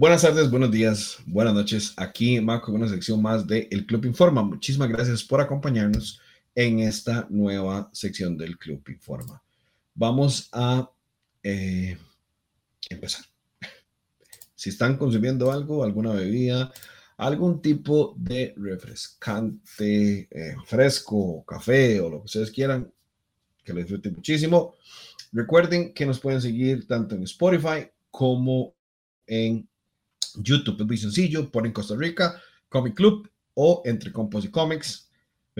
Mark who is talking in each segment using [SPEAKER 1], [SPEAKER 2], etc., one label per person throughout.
[SPEAKER 1] Buenas tardes, buenos días, buenas noches. Aquí Marco con una sección más de El Club Informa. Muchísimas gracias por acompañarnos en esta nueva sección del Club Informa. Vamos a eh, empezar. Si están consumiendo algo, alguna bebida, algún tipo de refrescante, eh, fresco, café o lo que ustedes quieran, que lo disfruten muchísimo. Recuerden que nos pueden seguir tanto en Spotify como en YouTube. Es muy sencillo, ponen Costa Rica Comic Club o entre Compos Comics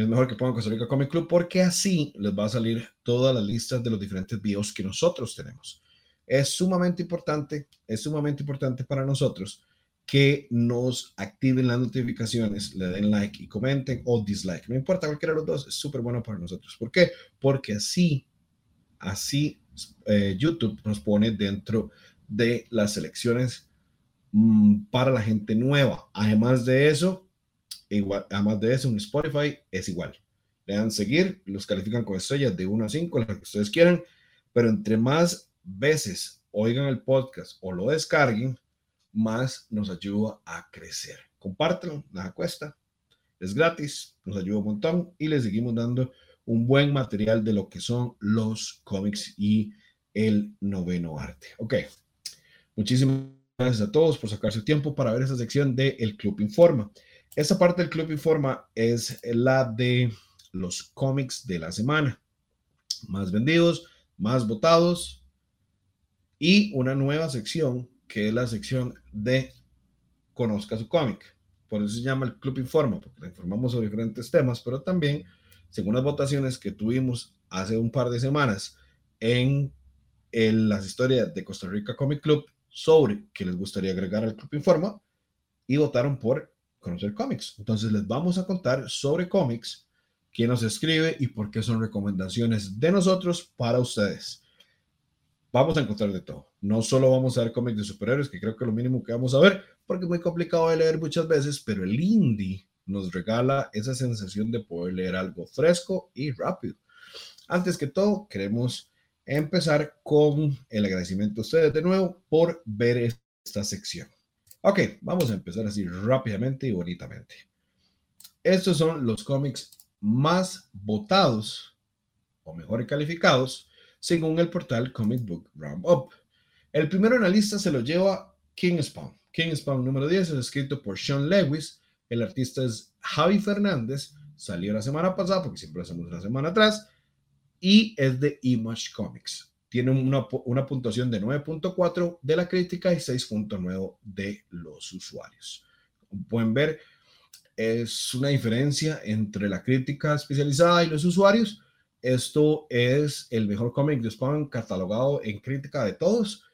[SPEAKER 1] es mejor que pongan Costa Rica Comic Club porque así les va a salir todas las listas de los diferentes videos que nosotros tenemos. Es sumamente importante, es sumamente importante para nosotros que nos activen las notificaciones, le den like y comenten o dislike. No importa cualquiera de los dos, es súper bueno para nosotros. ¿Por qué? Porque así, así eh, YouTube nos pone dentro de las selecciones mm, para la gente nueva. Además de eso, Igual, además de eso, en Spotify es igual. Le dan seguir, los califican con estrellas de 1 a 5, las que ustedes quieran, pero entre más veces oigan el podcast o lo descarguen, más nos ayuda a crecer. Compártelo, nada cuesta, es gratis, nos ayuda un montón y les seguimos dando un buen material de lo que son los cómics y el noveno arte. Ok, muchísimas gracias a todos por sacar su tiempo para ver esta sección de El Club Informa. Esta parte del Club Informa es la de los cómics de la semana. Más vendidos, más votados y una nueva sección que es la sección de Conozca su cómic. Por eso se llama el Club Informa, porque le informamos sobre diferentes temas, pero también, según las votaciones que tuvimos hace un par de semanas en, en las historias de Costa Rica Comic Club sobre qué les gustaría agregar al Club Informa y votaron por conocer cómics. Entonces les vamos a contar sobre cómics, quién nos escribe y por qué son recomendaciones de nosotros para ustedes. Vamos a encontrar de todo. No solo vamos a ver cómics de superhéroes, que creo que es lo mínimo que vamos a ver, porque es muy complicado de leer muchas veces, pero el indie nos regala esa sensación de poder leer algo fresco y rápido. Antes que todo, queremos empezar con el agradecimiento a ustedes de nuevo por ver esta sección. Ok, vamos a empezar así rápidamente y bonitamente. Estos son los cómics más votados o mejor calificados según el portal Comic Book Roundup. El primero en la lista se lo lleva King Spawn. King Spawn número 10 es escrito por Sean Lewis. El artista es Javi Fernández. Salió la semana pasada porque siempre lo hacemos la semana atrás. Y es de Image Comics tiene una, puntuación de 9.4 de la crítica y 6.9 de los usuarios. Pueden ver, es una diferencia entre la crítica especializada y los usuarios. Esto es el mejor cómic de Spawn catalogado en crítica de todos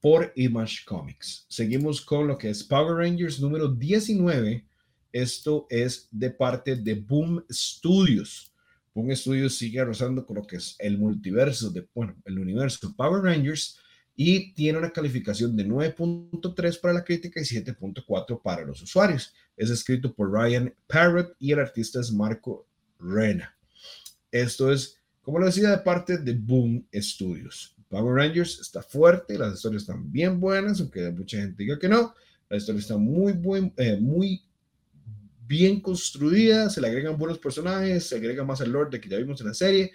[SPEAKER 1] por Image Comics. Seguimos con lo que es Power Rangers número 19. Esto es de parte de Boom Studios un estudio sigue rozando con lo que es el multiverso de, bueno, el universo Power Rangers y tiene una calificación de 9.3 para la crítica y 7.4 para los usuarios. Es escrito por Ryan Parrott y el artista es Marco Rena. Esto es, como lo decía, de parte de Boom Studios. Power Rangers está fuerte, las historias están bien buenas, aunque mucha gente diga que no. La historia está muy, muy, eh, muy bien construida, se le agregan buenos personajes, se agrega más el lore de que ya vimos en la serie,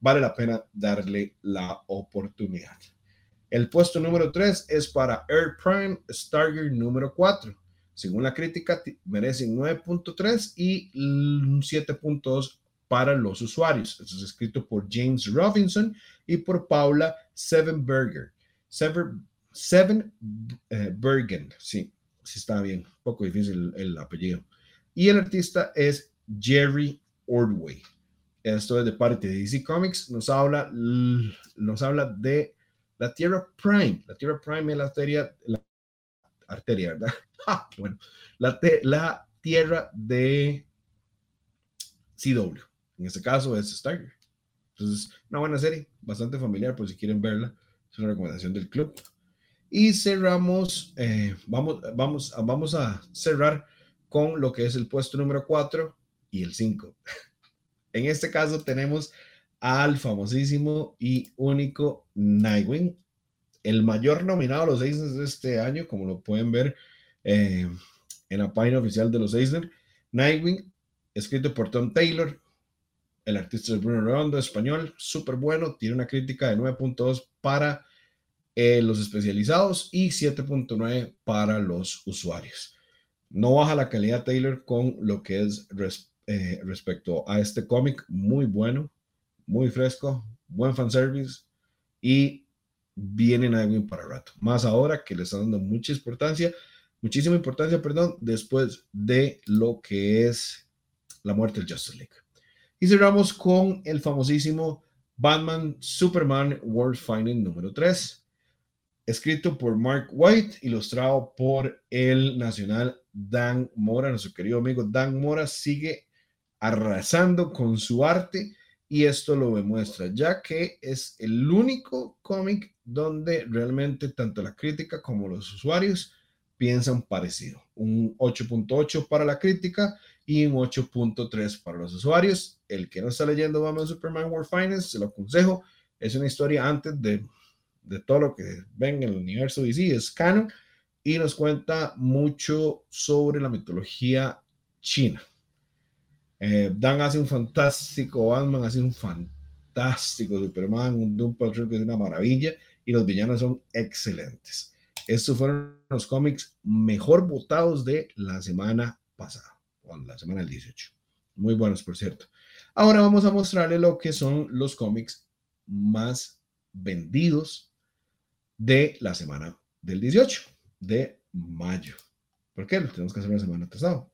[SPEAKER 1] vale la pena darle la oportunidad. El puesto número 3 es para Air Prime Starger número 4. Según la crítica, merecen 9.3 y 7.2 para los usuarios. Esto es escrito por James Robinson y por Paula Sevenberger. Seven, Seven eh, Bergen, sí, sí está bien, un poco difícil el apellido y el artista es Jerry Ordway. Esto es de parte de DC Comics. Nos habla, nos habla de la Tierra Prime. La Tierra Prime es la arteria, la arteria, ¿verdad? Ah, bueno, la, la Tierra de CW. En este caso es Stargate. Entonces, una buena serie, bastante familiar por si quieren verla. Es una recomendación del club. Y cerramos, eh, vamos, vamos, vamos a cerrar con lo que es el puesto número 4 y el 5. En este caso tenemos al famosísimo y único Nightwing. el mayor nominado a los Eisner de este año, como lo pueden ver eh, en la página oficial de los Eisner. Nightwing, escrito por Tom Taylor, el artista de Bruno Redondo, español, súper bueno, tiene una crítica de 9.2 para eh, los especializados y 7.9 para los usuarios. No baja la calidad Taylor con lo que es eh, respecto a este cómic, muy bueno, muy fresco, buen fanservice y viene Nightwing para rato. Más ahora que le están dando mucha importancia, muchísima importancia, perdón, después de lo que es la muerte del Justice League. Y cerramos con el famosísimo Batman Superman World Finding número 3, escrito por Mark White, ilustrado por el nacional Dan Mora, nuestro querido amigo Dan Mora, sigue arrasando con su arte y esto lo demuestra, ya que es el único cómic donde realmente tanto la crítica como los usuarios piensan parecido. Un 8.8 para la crítica y un 8.3 para los usuarios. El que no está leyendo Batman Superman World Finance, se lo aconsejo. Es una historia antes de, de todo lo que ven en el universo DC, es canon y nos cuenta mucho sobre la mitología china. Eh, Dan hace un fantástico Batman, hace un fantástico Superman, un Doom Patrol que es una maravilla y los villanos son excelentes. Estos fueron los cómics mejor votados de la semana pasada la semana del 18. Muy buenos, por cierto. Ahora vamos a mostrarle lo que son los cómics más vendidos de la semana del 18 de mayo. ¿Por qué? Lo tenemos que hacer la semana pasada.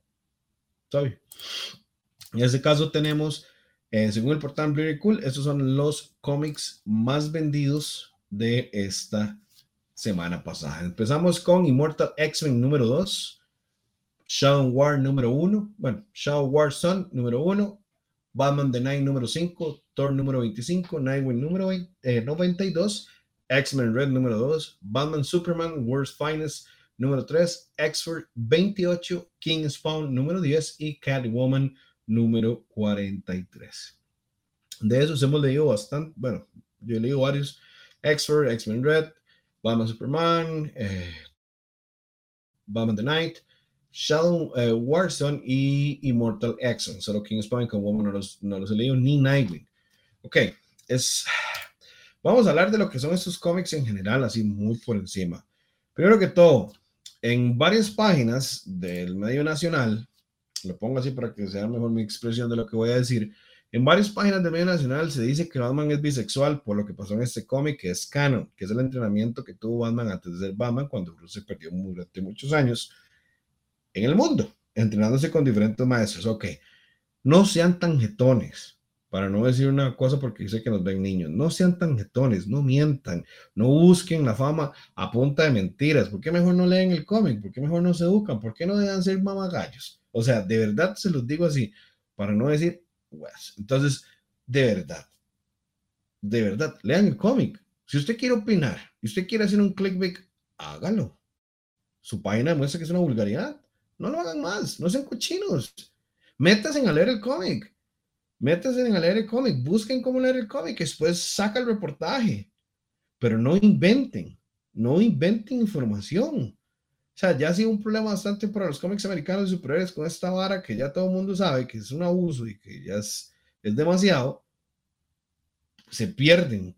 [SPEAKER 1] En este caso tenemos, eh, según el portal Very Cool, estos son los cómics más vendidos de esta semana pasada. Empezamos con Immortal X-Men número 2, Shadow War número 1, bueno, Shadow War Sun número 1, Batman The Night número 5, Thor número 25, Nightwing número 92, eh, X-Men Red número 2, Batman Superman World's Finest número 3, X-Force 28, King Spawn número 10 y Catwoman número 43. De esos hemos leído bastante, bueno, yo he leído varios, X-Force, X-Men Red, Batman Superman, eh, Batman The Night, Shadow uh, Warzone y Immortal Exxon. Solo King Spawn como no los, no los he leído, ni Nightwing. Ok, es... Vamos a hablar de lo que son estos cómics en general, así muy por encima. Primero que todo, en varias páginas del medio nacional, lo pongo así para que sea mejor mi expresión de lo que voy a decir, en varias páginas del medio nacional se dice que Batman es bisexual por lo que pasó en este cómic, que es canon, que es el entrenamiento que tuvo Batman antes de ser Batman, cuando Bruce se perdió durante muchos años en el mundo, entrenándose con diferentes maestros. Ok, no sean tan jetones, para no decir una cosa porque sé que nos ven niños, no sean tan jetones, no mientan, no busquen la fama a punta de mentiras. ¿Por qué mejor no leen el cómic? ¿Por qué mejor no se educan? ¿Por qué no dejan ser mamagallos? O sea, de verdad se los digo así, para no decir, pues, entonces, de verdad, de verdad, lean el cómic. Si usted quiere opinar y usted quiere hacer un clickbait, hágalo. Su página muestra que es una vulgaridad. No lo hagan más, no sean cochinos. Métanse a leer el cómic. Métanse a leer el cómic. Busquen cómo leer el cómic. Después saca el reportaje. Pero no inventen. No inventen información. O sea, ya ha sido un problema bastante para los cómics americanos y superiores con esta vara que ya todo el mundo sabe que es un abuso y que ya es, es demasiado. Se pierden,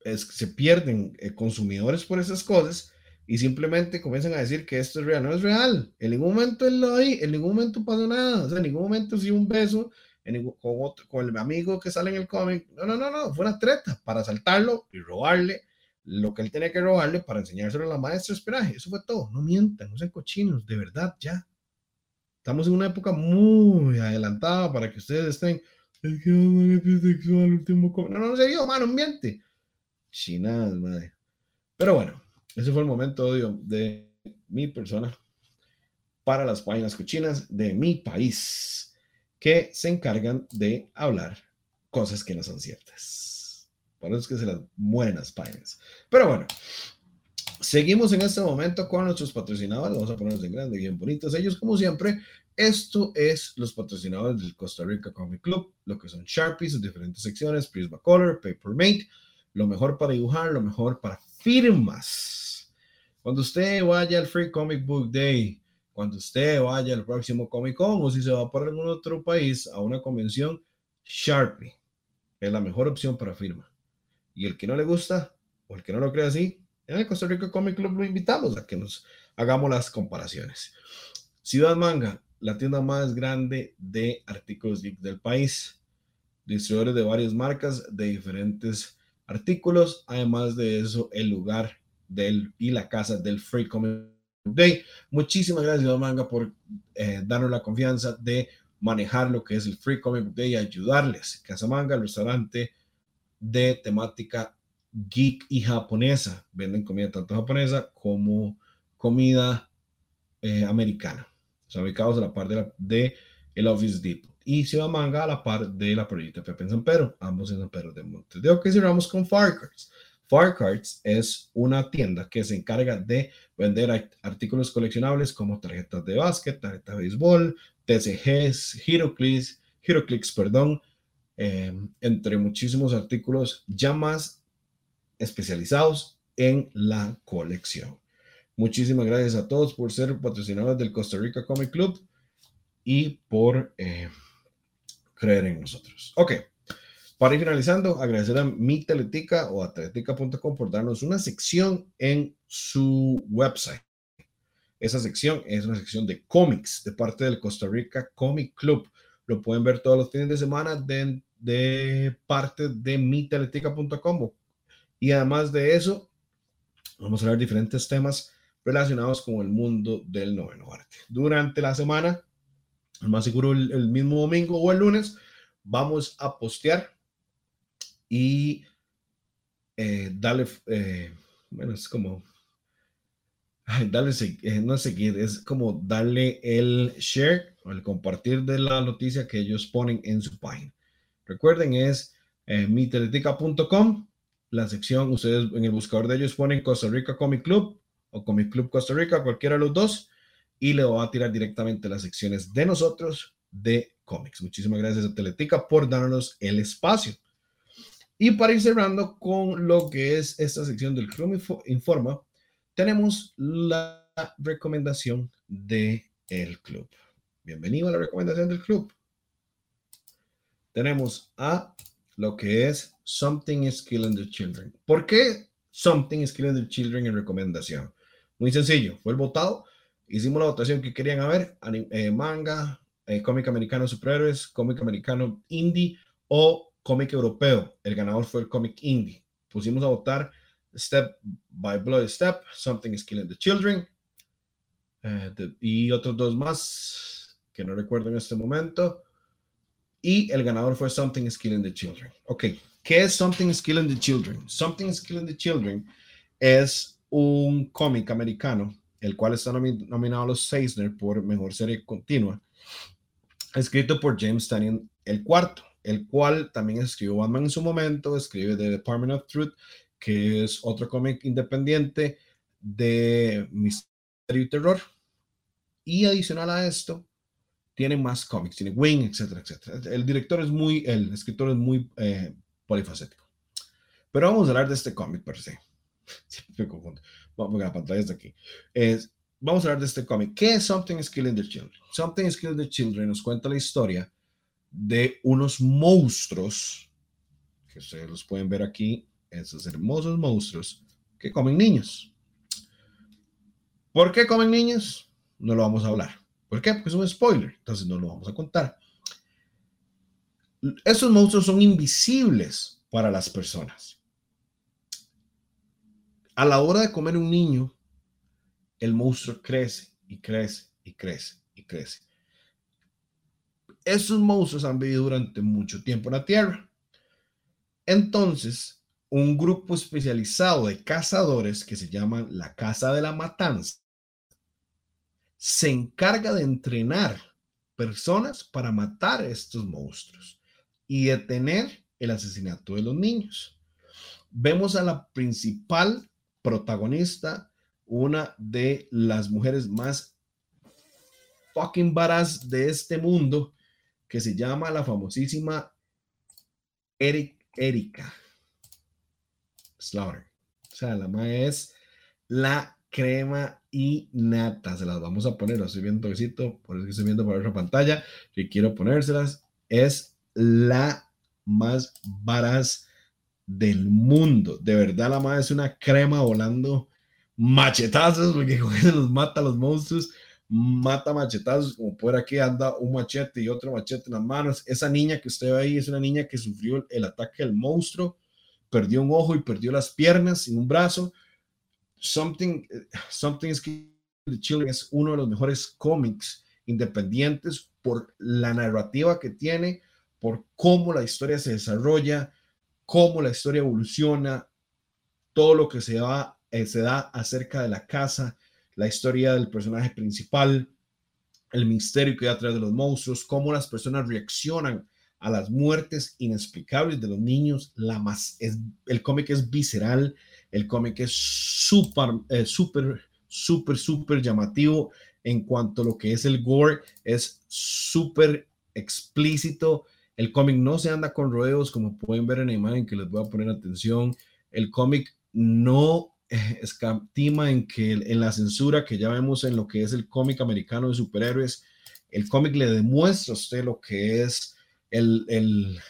[SPEAKER 1] es, se pierden eh, consumidores por esas cosas y simplemente comienzan a decir que esto es real. No es real. En ningún momento él lo en ningún momento pasó nada. O sea, en ningún momento sí un beso en con, otro, con el amigo que sale en el cómic. No, no, no, no. Fue una treta para asaltarlo y robarle lo que él tenía que robarle para enseñárselo a la maestra de espionaje. Eso fue todo. No mientan, no sean cochinos, de verdad, ya. Estamos en una época muy adelantada para que ustedes estén. Es que último No, no, se dio, mano, miente. Chinas, madre. Pero bueno, ese fue el momento odio de mi persona para las páginas cochinas de mi país que se encargan de hablar cosas que no son ciertas. Por eso es que se las mueren las páginas. Pero bueno, seguimos en este momento con nuestros patrocinadores. Vamos a ponerlos en grande, bien bonitos. Ellos, como siempre, esto es los patrocinadores del Costa Rica Comic Club, lo que son Sharpies, sus diferentes secciones, Prisma Color, Papermate, lo mejor para dibujar, lo mejor para firmas. Cuando usted vaya al Free Comic Book Day, cuando usted vaya al próximo Comic Con o si se va por algún otro país a una convención, Sharpie es la mejor opción para firma. Y el que no le gusta o el que no lo cree así, en el Costa Rica Comic Club lo invitamos a que nos hagamos las comparaciones. Ciudad Manga, la tienda más grande de artículos del país. Distribuidores de varias marcas de diferentes artículos. Además de eso, el lugar del, y la casa del Free Comic Day. Muchísimas gracias, Manga, por eh, darnos la confianza de manejar lo que es el Free Comic Day y ayudarles. Casa Manga, el restaurante de temática geek y japonesa. Venden comida tanto japonesa como comida eh, americana. Son ubicados a la par de, de el Office Depot. Y Ciudad Manga a la par de la Perrita Pepe en San Pedro, ambos en San Pedro de Montes. De que cerramos con Firecards. Firecards es una tienda que se encarga de vender artículos coleccionables como tarjetas de básquet, tarjetas de béisbol, TCGs, HeroClix, HeroClix, perdón, eh, entre muchísimos artículos ya más especializados en la colección. Muchísimas gracias a todos por ser patrocinadores del Costa Rica Comic Club y por eh, creer en nosotros. Ok, para ir finalizando, agradecer a mi Teletica o atletica.com por darnos una sección en su website. Esa sección es una sección de cómics de parte del Costa Rica Comic Club. Lo pueden ver todos los fines de semana de, de parte de miteletica.com. Y además de eso, vamos a ver diferentes temas relacionados con el mundo del noveno arte. Durante la semana, más seguro el, mismo domingo o el lunes, vamos a postear y eh, darle, eh, bueno, es como, darle, eh, no seguir, es como darle el share o el compartir de la noticia que ellos ponen en su página. Recuerden, es eh, miteletica.com, la sección, ustedes en el buscador de ellos ponen Costa Rica Comic Club o Comic Club Costa Rica, cualquiera de los dos, y le va a tirar directamente las secciones de nosotros de cómics. Muchísimas gracias a Teletica por darnos el espacio. Y para ir cerrando con lo que es esta sección del Club Informa, tenemos la recomendación de el club. Bienvenido a la recomendación del club. Tenemos a lo que es Something is Killing the Children. ¿Por qué Something is Killing the Children en recomendación? Muy sencillo, fue el votado. Hicimos la votación que querían ver, eh, manga, eh, cómic americano superhéroes, cómic americano indie o cómic europeo. El ganador fue el cómic indie. Pusimos a votar Step by Blood Step, Something is Killing the Children eh, y otros dos más que no recuerdo en este momento. Y el ganador fue Something is Killing the Children. Ok, ¿qué es Something is Killing the Children? Something is Killing the Children es un cómic americano, el cual está nominado a los Eisner por Mejor Serie Continua, escrito por James Tannion el cuarto, el cual también escribió Batman en su momento, escribe The Department of Truth, que es otro cómic independiente de misterio y terror. Y adicional a esto, tiene más cómics, tiene Wing, etcétera, etcétera. El director es muy, el escritor es muy eh, polifacético. Pero vamos a hablar de este cómic per se. Siempre me confundo. Vamos a la pantalla de aquí. Es, vamos a hablar de este cómic. ¿Qué es Something is Killing the Children? Something is Killing the Children nos cuenta la historia de unos monstruos, que ustedes los pueden ver aquí, esos hermosos monstruos que comen niños. ¿Por qué comen niños? No lo vamos a hablar. ¿Por qué? Porque es un spoiler, entonces no lo vamos a contar. Esos monstruos son invisibles para las personas a la hora de comer un niño, el monstruo crece y crece y crece y crece. Esos monstruos han vivido durante mucho tiempo en la Tierra. Entonces, un grupo especializado de cazadores que se llaman la Casa de la Matanza se encarga de entrenar personas para matar a estos monstruos y detener el asesinato de los niños. Vemos a la principal protagonista, una de las mujeres más fucking varas de este mundo, que se llama la famosísima Eric, Erika Slaughter. O sea, la mae es la crema y nata. Se las vamos a poner, lo estoy viendo besito, por eso estoy viendo por otra pantalla, que quiero ponérselas. Es la más varaz del mundo. De verdad, la madre es una crema volando machetazos, porque con los mata a los monstruos, mata machetazos, como por aquí anda un machete y otro machete en las manos. Esa niña que usted ve ahí es una niña que sufrió el ataque del monstruo, perdió un ojo y perdió las piernas y un brazo. Something, Something is the Children es uno de los mejores cómics independientes por la narrativa que tiene, por cómo la historia se desarrolla, cómo la historia evoluciona, todo lo que se, va, eh, se da acerca de la casa, la historia del personaje principal, el misterio que hay atrás de los monstruos, cómo las personas reaccionan a las muertes inexplicables de los niños. La más, el cómic es visceral, el cómic es súper, eh, súper, súper, súper llamativo en cuanto a lo que es el gore, es súper explícito, el cómic no se anda con rodeos, como pueden ver en la imagen que les voy a poner atención. El cómic no escatima en que en la censura que ya vemos en lo que es el cómic americano de superhéroes, el cómic le demuestra a usted lo que es el, el,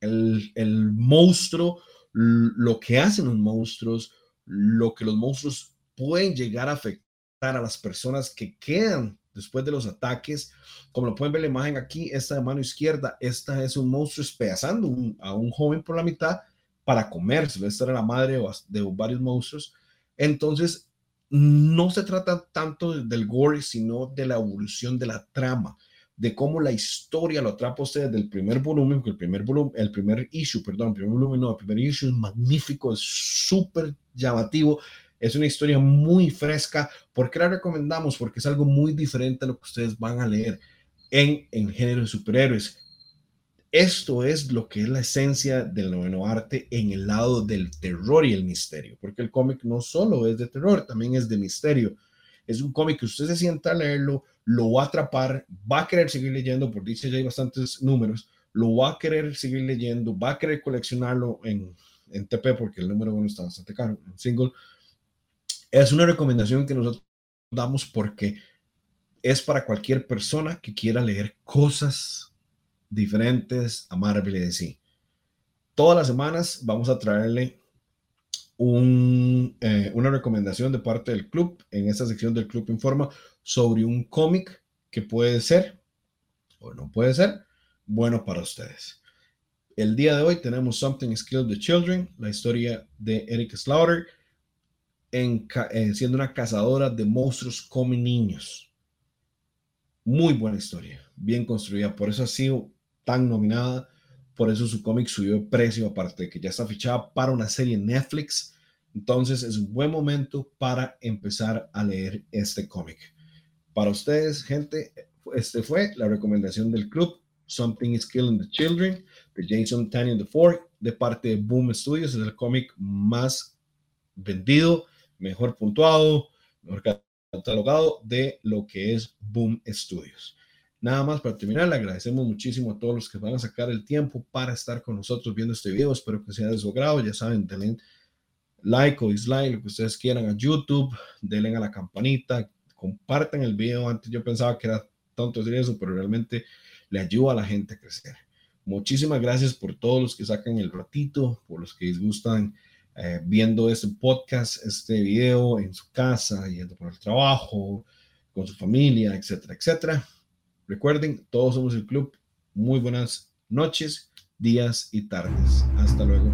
[SPEAKER 1] el, el monstruo, lo que hacen los monstruos, lo que los monstruos pueden llegar a afectar a las personas que quedan después de los ataques. Como lo pueden ver la imagen aquí, esta de mano izquierda, esta es un monstruo espedazando a un joven por la mitad para comérselo. Esta era la madre de varios monstruos. Entonces, no se trata tanto del gore, sino de la evolución de la trama, de cómo la historia lo atrapa usted desde el primer volumen, que el primer volumen, el primer issue, perdón, primer volumen, no, el primer issue es magnífico, es súper llamativo, es una historia muy fresca. ¿Por qué la recomendamos? Porque es algo muy diferente a lo que ustedes van a leer en el género de superhéroes. Esto es lo que es la esencia del noveno arte en el lado del terror y el misterio, porque el cómic no solo es de terror, también es de misterio. Es un cómic que usted se sienta a leerlo, lo va a atrapar, va a querer seguir leyendo, por dice ya hay bastantes números, lo va a querer seguir leyendo, va a querer coleccionarlo en, en TP porque el número uno está bastante caro, en single, es una recomendación que nosotros damos porque es para cualquier persona que quiera leer cosas diferentes a Marvel y DC. Todas las semanas vamos a traerle un, eh, una recomendación de parte del club en esta sección del Club Informa sobre un cómic que puede ser o no puede ser bueno para ustedes. El día de hoy tenemos Something Skilled the Children, la historia de Eric Slaughter en, eh, siendo una cazadora de monstruos come niños. Muy buena historia, bien construida, por eso ha sido tan nominada, por eso su cómic subió de precio, aparte de que ya está fichada para una serie en Netflix. Entonces es un buen momento para empezar a leer este cómic. Para ustedes, gente, este fue la recomendación del club Something is Killing the Children de Jason Tannion IV de parte de Boom Studios. Es el cómic más vendido mejor puntuado, mejor catalogado de lo que es Boom Studios. Nada más para terminar, le agradecemos muchísimo a todos los que van a sacar el tiempo para estar con nosotros viendo este video. Espero que sea de su agrado. Ya saben, denle like o dislike, lo que ustedes quieran a YouTube, denle a la campanita, compartan el video. Antes yo pensaba que era tonto decir eso, pero realmente le ayuda a la gente a crecer. Muchísimas gracias por todos los que sacan el ratito, por los que les gustan eh, viendo este podcast, este video en su casa, yendo por el trabajo, con su familia, etcétera, etcétera. Recuerden, todos somos el club. Muy buenas noches, días y tardes. Hasta luego.